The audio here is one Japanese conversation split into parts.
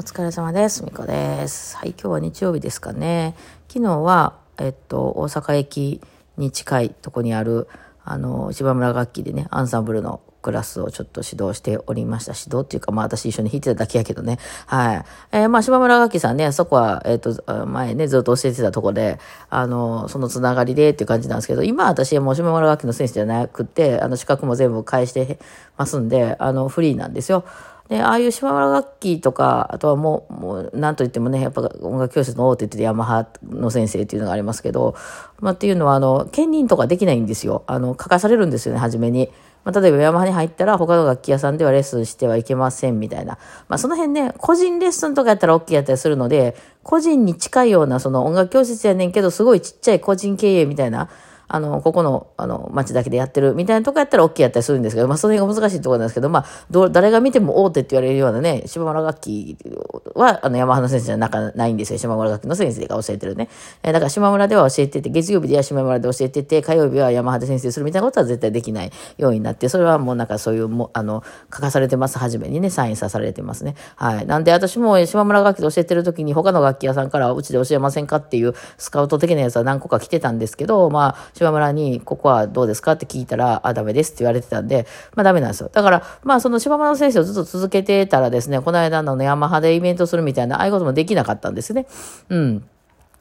お疲れ様です。みこです。はい、今日は日曜日ですかね。昨日は、えっと、大阪駅に近いとこにある、あの、芝村楽器でね、アンサンブルのクラスをちょっと指導しておりました。指導っていうか、まあ私一緒に弾いてただけやけどね。はい。えーまあ芝村楽器さんね、そこは、えっ、と、前ね、ずっと教えてたとこで、あの、そのつながりでっていう感じなんですけど、今私はもう芝村楽器の先生じゃなくて、あの、資格も全部返してますんで、あの、フリーなんですよ。で、ああいう島村楽器とか、あとはもう、もう、なんといってもね、やっぱ音楽教室の大手って言ってヤマハの先生っていうのがありますけど、まあっていうのは、あの、兼任とかできないんですよ。あの、書かされるんですよね、初めに。まあ、例えばヤマハに入ったら他の楽器屋さんではレッスンしてはいけませんみたいな。まあその辺ね、個人レッスンとかやったら OK やったりするので、個人に近いようなその音楽教室やねんけど、すごいちっちゃい個人経営みたいな、あの、ここの、あの、町だけでやってるみたいなとこやったら OK やったりするんですけど、まあ、その辺が難しいところなんですけど、まあ、ど、誰が見ても大手って言われるようなね、島村楽器は、あの、山花先生じゃなかないんですよ。島村楽器の先生が教えてるね。えだから島村では教えてて、月曜日では島村で教えてて、火曜日は山肌先生するみたいなことは絶対できないようになって、それはもうなんかそういうも、あの、書かされてます。初めにね、サインさされてますね。はい。なんで私も島村楽器で教えてる時に他の楽器屋さんからうちで教えませんかっていうスカウト的なやつは何個か来てたんですけど、まあ、島村にここはどうですかって聞いたら、あ、ダメですって言われてたんで、まあダメなんですよ。だから、まあその島村先生をずっと続けてたらですね、この間のね、ヤマハでイベントするみたいな、ああいうこともできなかったんですね。うん。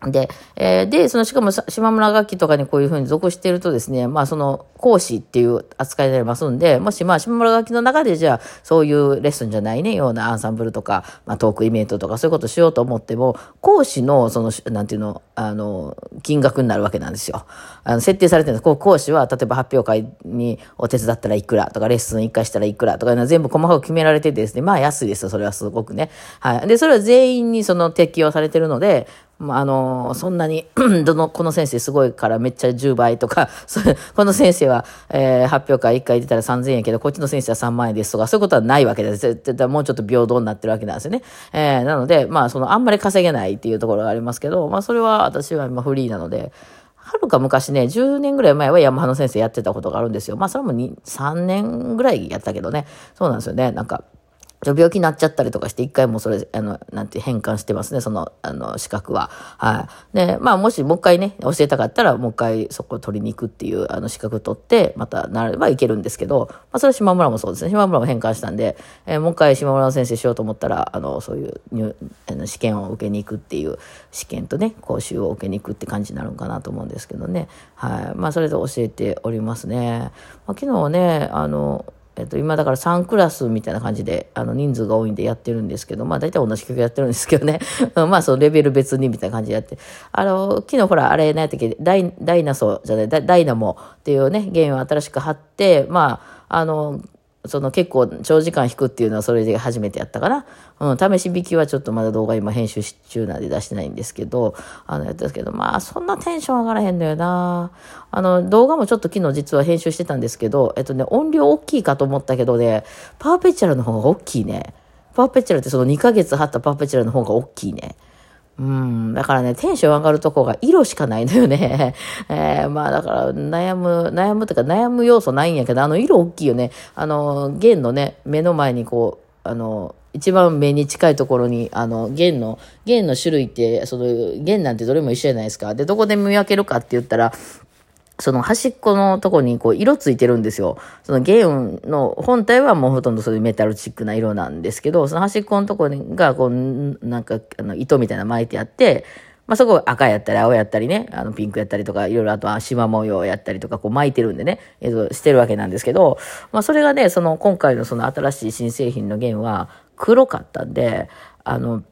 で、えーで、その、しかも、島村楽器とかにこういうふうに属しているとですね、まあ、その、講師っていう扱いになりますんで、もし、まあ、島村楽器の中で、じゃあ、そういうレッスンじゃないね、ようなアンサンブルとか、まあ、トークイベントとか、そういうことをしようと思っても、講師の、その、なんていうの、あの、金額になるわけなんですよ。あの、設定されてるんです。こう、講師は、例えば発表会にお手伝ったらいくらとか、レッスン1回したらいくらとかいうのは全部細かく決められててですね、まあ、安いですよ、それはすごくね。はい。で、それは全員にその適用されてるので、まあ、あのそんなに、どの、この先生すごいからめっちゃ10倍とか、この先生は、えー発表会1回出たら3000円やけど、こっちの先生は3万円ですとか、そういうことはないわけです。絶対もうちょっと平等になってるわけなんですよね。えーなので、まあ、その、あんまり稼げないっていうところがありますけど、まあ、それは私は今フリーなので、はるか昔ね、10年ぐらい前はヤマハの先生やってたことがあるんですよ。まあ、それも2、3年ぐらいやったけどね。そうなんですよね。なんか、病気になっちゃったりとかして、一回もそれ、あの、なんて変換してますね、その、あの、資格は。はい。で、まあ、もしもう一回ね、教えたかったら、もう一回そこ取りに行くっていう、あの、資格取って、またなればいけるんですけど、まあ、それは島村もそうですね。島村も変換したんで、えーもう一回島村の先生しようと思ったら、あの、そういう入、あの、試験を受けに行くっていう、試験とね、講習を受けに行くって感じになるのかなと思うんですけどね。はい。まあ、それで教えておりますね。まあ、昨日ね、あの、えっと、今だから3クラスみたいな感じで、あの、人数が多いんでやってるんですけど、まあ大体同じ曲やってるんですけどね。まあそのレベル別にみたいな感じでやって。あの、昨日ほら、あれ、何やったっけ、ダイダイナソーじゃない、ダダイナモっていうね、ゲームを新しく貼って、まあ、あの、その結構長時間弾くっていうのはそれで初めてやったかな。うん、試し弾きはちょっとまだ動画今編集中なんで出してないんですけど、あのやったんですけど、まあそんなテンション上がらへんのよな。あの動画もちょっと昨日実は編集してたんですけど、えっとね、音量大きいかと思ったけどね、パーペチュアルの方が大きいね。パーペチュアルってその2ヶ月貼ったパーペチュアルの方が大きいね。うん。だからね、テンション上がるとこが色しかないのよね。えー、まあだから悩む、悩むとか悩む要素ないんやけど、あの色大きいよね。あの、弦のね、目の前にこう、あの、一番目に近いところに、あの、弦の、弦の種類って、その、弦なんてどれも一緒じゃないですか。で、どこで見分けるかって言ったら、その端っこのとこにこう色ついてるんですよ。その弦の本体はもうほとんどそういうメタルチックな色なんですけど、その端っこのとこがこう、なんかあの糸みたいな巻いてあって、まあ、そこ赤やったり青やったりね、あのピンクやったりとか、いろいろあとは縞模様やったりとか、こう巻いてるんでね、えっと、してるわけなんですけど、まあ、それがね、その今回のその新しい新製品の弦は黒かったんで、あの、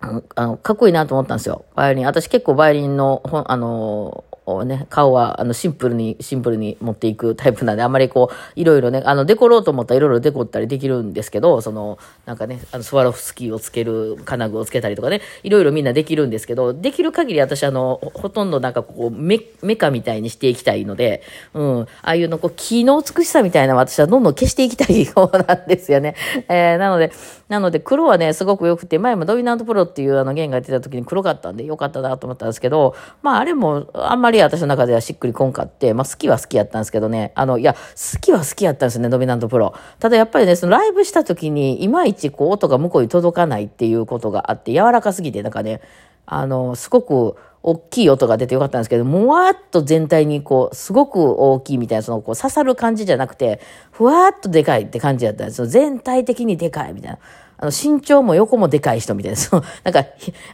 あの、かっこいいなと思ったんですよ。バイオリン。私結構バイオリンの、あの、ね、顔は、あの、シンプルに、シンプルに持っていくタイプなんで、あんまりこう、いろいろね、あの、デコろうと思ったらいろいろデコったりできるんですけど、その、なんかね、あの、スワロフスキーをつける、金具をつけたりとかね、いろいろみんなできるんですけど、できる限り私、あの、ほとんどなんかこう、メ、メカみたいにしていきたいので、うん、ああいうの、こう、木の美しさみたいな私はどんどん消していきたい方なんですよね。えー、なので、なので、黒はね、すごく良くて、前もドミナントプロっていうあの弦が出た時に黒かったんで、良かったなと思ったんですけど、まあ、あれも、あんまりり私の中ではしっくりこんかって、まあ好きは好きやったんですけどね、あの、いや、好きは好きやったんですね、ドミナントプロ。ただやっぱりね、そのライブした時に、いまいちこう音が向こうに届かないっていうことがあって、柔らかすぎて、なんかね、あの、すごく、大きい音が出てよかったんですけど、もわっと全体にこう、すごく大きいみたいな、そのこう刺さる感じじゃなくて、ふわっとでかいって感じだったんですよ。全体的にでかいみたいな。あの、身長も横もでかい人みたいな、その、なんか、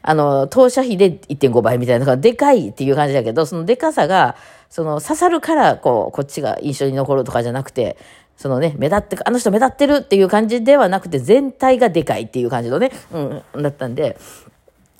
あの、当社比で1.5倍みたいな、でかいっていう感じだけど、そのでかさが、その刺さるから、こう、こっちが印象に残るとかじゃなくて、そのね、目立って、あの人目立ってるっていう感じではなくて、全体がでかいっていう感じのね、うん、だったんで、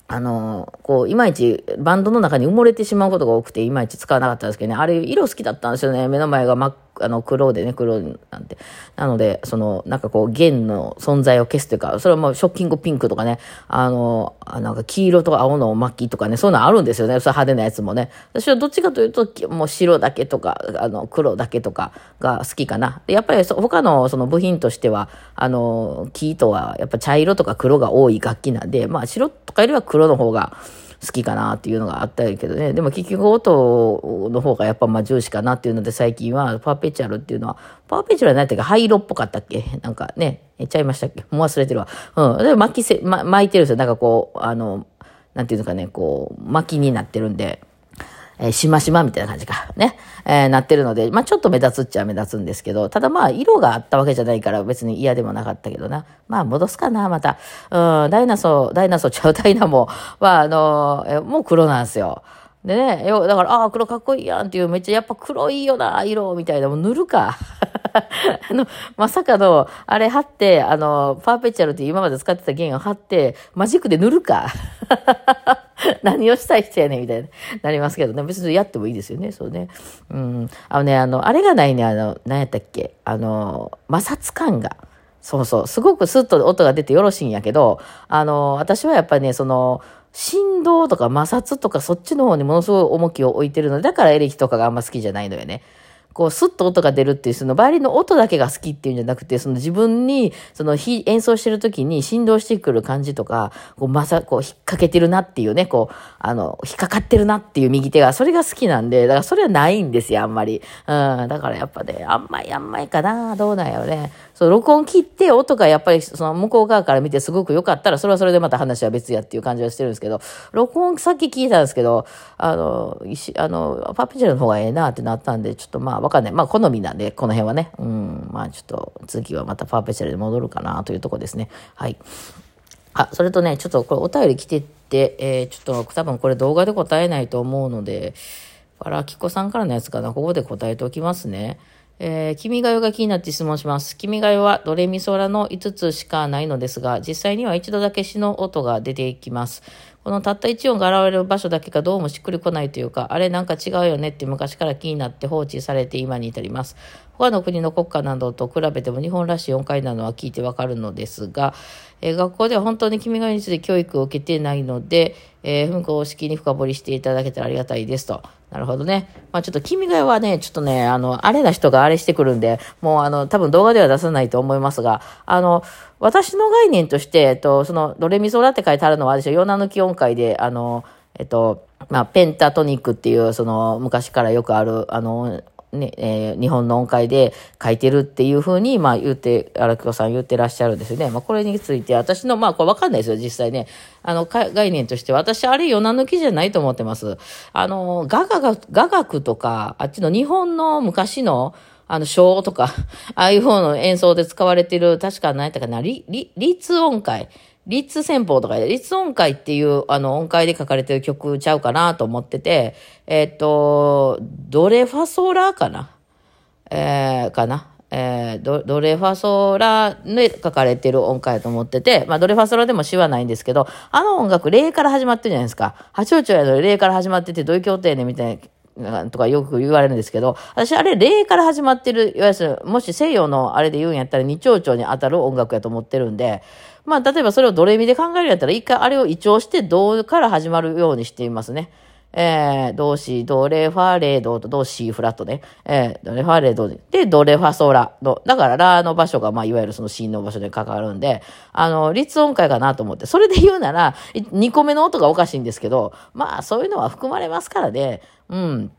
あの、こう、いまいちバンドの中に埋もれてしまうことが多くて、いまいち使わなかったんですけどね、あれ色好きだったんですよね。目の前が真っあの、黒でね、黒なんて。なので、その、なんかこう、弦の存在を消すというか、それはもうショッキングピンクとかね、あの、なんか黄色と青の巻きとかね、そういうのあるんですよね。そ派手なやつもね。私はどっちかというと、もう白だけとか、あの、黒だけとかが好きかな。で、やっぱり他のその部品としては、あの、木とはやっぱ茶色とか黒が多い楽器なんで、まあ白とかよりは黒の方が、好きかなっていうのがあったけどね。でも結局音の方がやっぱまあ重視かなっていうので最近はパーペチュアルっていうのは、パーペチュアルは何ていうか灰色っぽかったっけ？なんかね、えちゃいましたっけ？もう忘れてるわ。うん。で、巻きせ、ま、巻いてるんですよ。なんかこう、あの、なんていうのかね、こう、巻きになってるんで。えー、しましまみたいな感じか。ね。えー、なってるので、まあちょっと目立つっちゃ目立つんですけど、ただまあ色があったわけじゃないから別に嫌でもなかったけどな。まあ戻すかな、また。うん、ダイナソー、ダイナソーちゃう ダイナモは、あのー、えもう黒なんですよ。でね、よ、だから、ああ、黒かっこいいやんっていう、めっちゃやっぱ黒いよな、色、みたいな、もう塗るか。あの、まさかの、あれ貼って、あの、パーペチュアルって今まで使ってた弦を貼って、マジックで塗るか。何をしたい人やねんみたいな、なりますけどね。別にやってもいいですよね、そうね。うん。あのね、あの、あれがないね、あの、何やったっけ？あの、摩擦感が。そうそう。すごくスッと音が出てよろしいんやけど、あの、私はやっぱりね、その、振動とか摩擦とかそっちの方にものすごい重きを置いてるので、だからエレキとかがあんま好きじゃないのよね。こう、スッと音が出るっていう、そのバイオリンの音だけが好きっていうんじゃなくて、その自分に、その演奏してる時に振動してくる感じとか、こう、まさ、こう、引っ掛けてるなっていうね、こう、あの、引っかかってるなっていう右手が、それが好きなんで、だからそれはないんですよ、あんまり。うん、だからやっぱね、あんまりあんまりかな、どうなんやろね。そう、録音切って音がやっぱりその向こう側から見てすごく良かったら、それはそれでまた話は別やっていう感じはしてるんですけど、録音さっき聞いたんですけど、あの、石あの、パピチェルの方がええなってなったんで、ちょっとまあわかんない。まあ好みなんで、この辺はね。うん、まあちょっと次はまたパーペチャルで戻るかなというとこですね。はい。あ、それとね、ちょっとこれお便り来てって、えー、ちょっと多分これ動画で答えないと思うので、あら、きこさんからのやつかな。ここで答えておきますね。えー、君が代が気になって質問します。君が代はドレミソラの5つしかないのですが、実際には一度だけ詩の音が出ていきます。このたった一音が現れる場所だけがどうもしっくりこないというか、あれなんか違うよねって昔から気になって放置されて今に至ります。他の国の国家などと比べても日本らしい音階なのは聞いてわかるのですが、えー、学校では本当に君が代について教育を受けてないので、えー、公式に深掘りしていただけたらありがたいですと。なるほどね。まあちょっと君が代はね、ちょっとね、あの、あれな人があれしてくるんで、もうあの、多分動画では出さないと思いますが、あの、私の概念として、えっと、その、ドレミソラって書いてあるのは、私はヨナ抜き音階で、あの、えっと、まあ、ペンタトニックっていう、その、昔からよくある、あの、ね、えー、日本の音階で書いてるっていうふうに、まあ言って、荒木さん言ってらっしゃるんですよね。まあこれについて、私の、まあこれわかんないですよ、実際ね。あの、概念として私、あれ、ヨナ抜きじゃないと思ってます。あの、雅楽、雅楽とか、あっちの日本の昔の、あの、章とか、ああいう方の演奏で使われてる、確か何やったかな、リ、リ、律音階。律戦法とかで、律音階っていう、あの、音階で書かれてる曲ちゃうかなと思ってて、えっ、と、ドレファソラかな？えー、かな？えー、ドドレファソラで書かれてる音階と思ってて、まあ、ドレファソラでも詩はないんですけど、あの音楽、例から始まってるじゃないですか。八王朝やの例から始まってて、どういう協定ねみたいな。とかよく言われるんですけど、私あれ霊から始まってる、いわゆる、もし西洋のあれで言うんやったら二丁調に当たる音楽やと思ってるんで、まあ例えばそれをドレミで考えるやったら一回あれを移調して銅から始まるようにしていますね。えー、ドシ、ドレファレドとドシフラットね。えー、ドレファレドで、ドレファソラド。だからラの場所が、まあ、いわゆるそのシーンの場所でかかるんで、あの、立音階かなと思って。それで言うなら、2個目の音がおかしいんですけど、まあ、そういうのは含まれますからね。うん。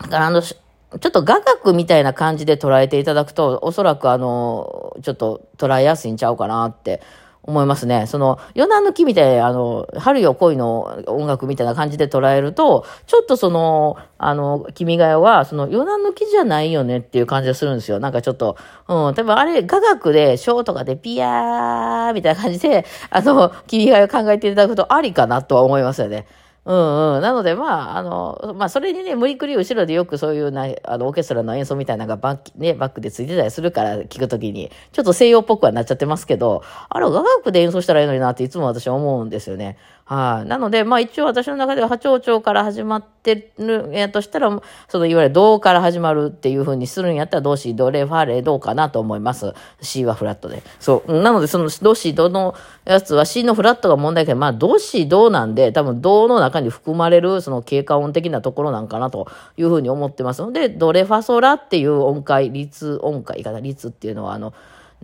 だから、あの、ちょっと雅楽みたいな感じで捉えていただくと、おそらくあの、ちょっと捉えやすいんちゃうかなって思いますね。その、夜な抜きみたいな、あの、春よ恋の音楽みたいな感じで捉えると、ちょっとその、あの、君が代は、その、夜な抜きじゃないよねっていう感じがするんですよ。なんかちょっと、うん、多分あれ、雅楽で、ショーとかでピヤーみたいな感じで、あの、君が代を考えていただくとありかなとは思いますよね。うんうん。なので、まあ、あの、まあ、それにね、無理くり後ろでよくそういうな、あの、オーケストラの演奏みたいなのがバッ、ね、バックでついてたりするから聞くときに、ちょっと西洋っぽくはなっちゃってますけど、あれ、雅楽で演奏したらいいのになっていつも私は思うんですよね。はい、なので、まあ一応私の中では波長長から始まってるんやとしたら、そのいわゆるドから始まるっていうふうにするんやったら、ドシ、ドレ、ファレ、ドかなと思います。C はフラットで。そう。なので、そのドシ、ドのやつは C のフラットが問題けど、まあドシ、ドなんで、多分ドの中に含まれるその経過音的なところなんかなというふうに思ってますので、ドレファソラっていう音階、律音階かな、律っていうのはあの、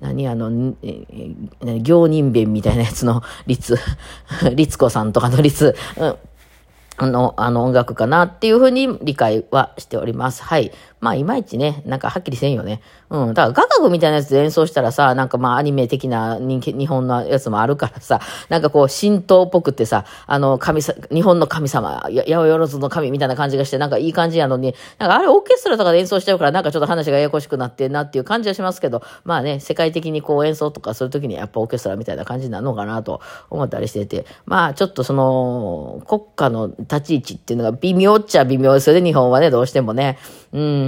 何あの、ええ、行人弁みたいなやつの律、律子さんとかの律、うん、あの、あの音楽かなっていうふうに理解はしております。はい。まあ、いまいちね、なんかはっきりせんよね。うん。だから、雅楽みたいなやつで演奏したらさ、なんかまあ、アニメ的な人日本のやつもあるからさ、なんかこう、神道っぽくってさ、あの、神さ、日本の神様、や、八百万の神みたいな感じがして、なんかいい感じやのに、なんかあれオーケストラとかで演奏しちゃうから、なんかちょっと話がややこしくなってんなっていう感じはしますけど、まあね、世界的にこう演奏とかするときにやっぱオーケストラみたいな感じなのかなと思ったりしてて、まあ、ちょっとその、国家の立ち位置っていうのが微妙っちゃ微妙ですよね、日本はね、どうしてもね。うん。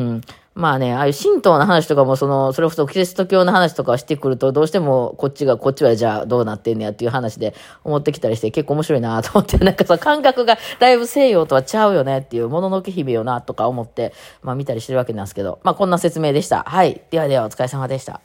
まあね、ああいう神道の話とかも、その、それこそキリスト教の話とかをしてくると、どうしてもこっちが、こっちはじゃあどうなってんねやっていう話で思ってきたりして、結構面白いなと思って、なんかその感覚がだいぶ西洋とはちゃうよねっていう、もののけ姫よなとか思って、まあ見たりしてるわけなんですけど、まあこんな説明でした。はい。ではではお疲れ様でした。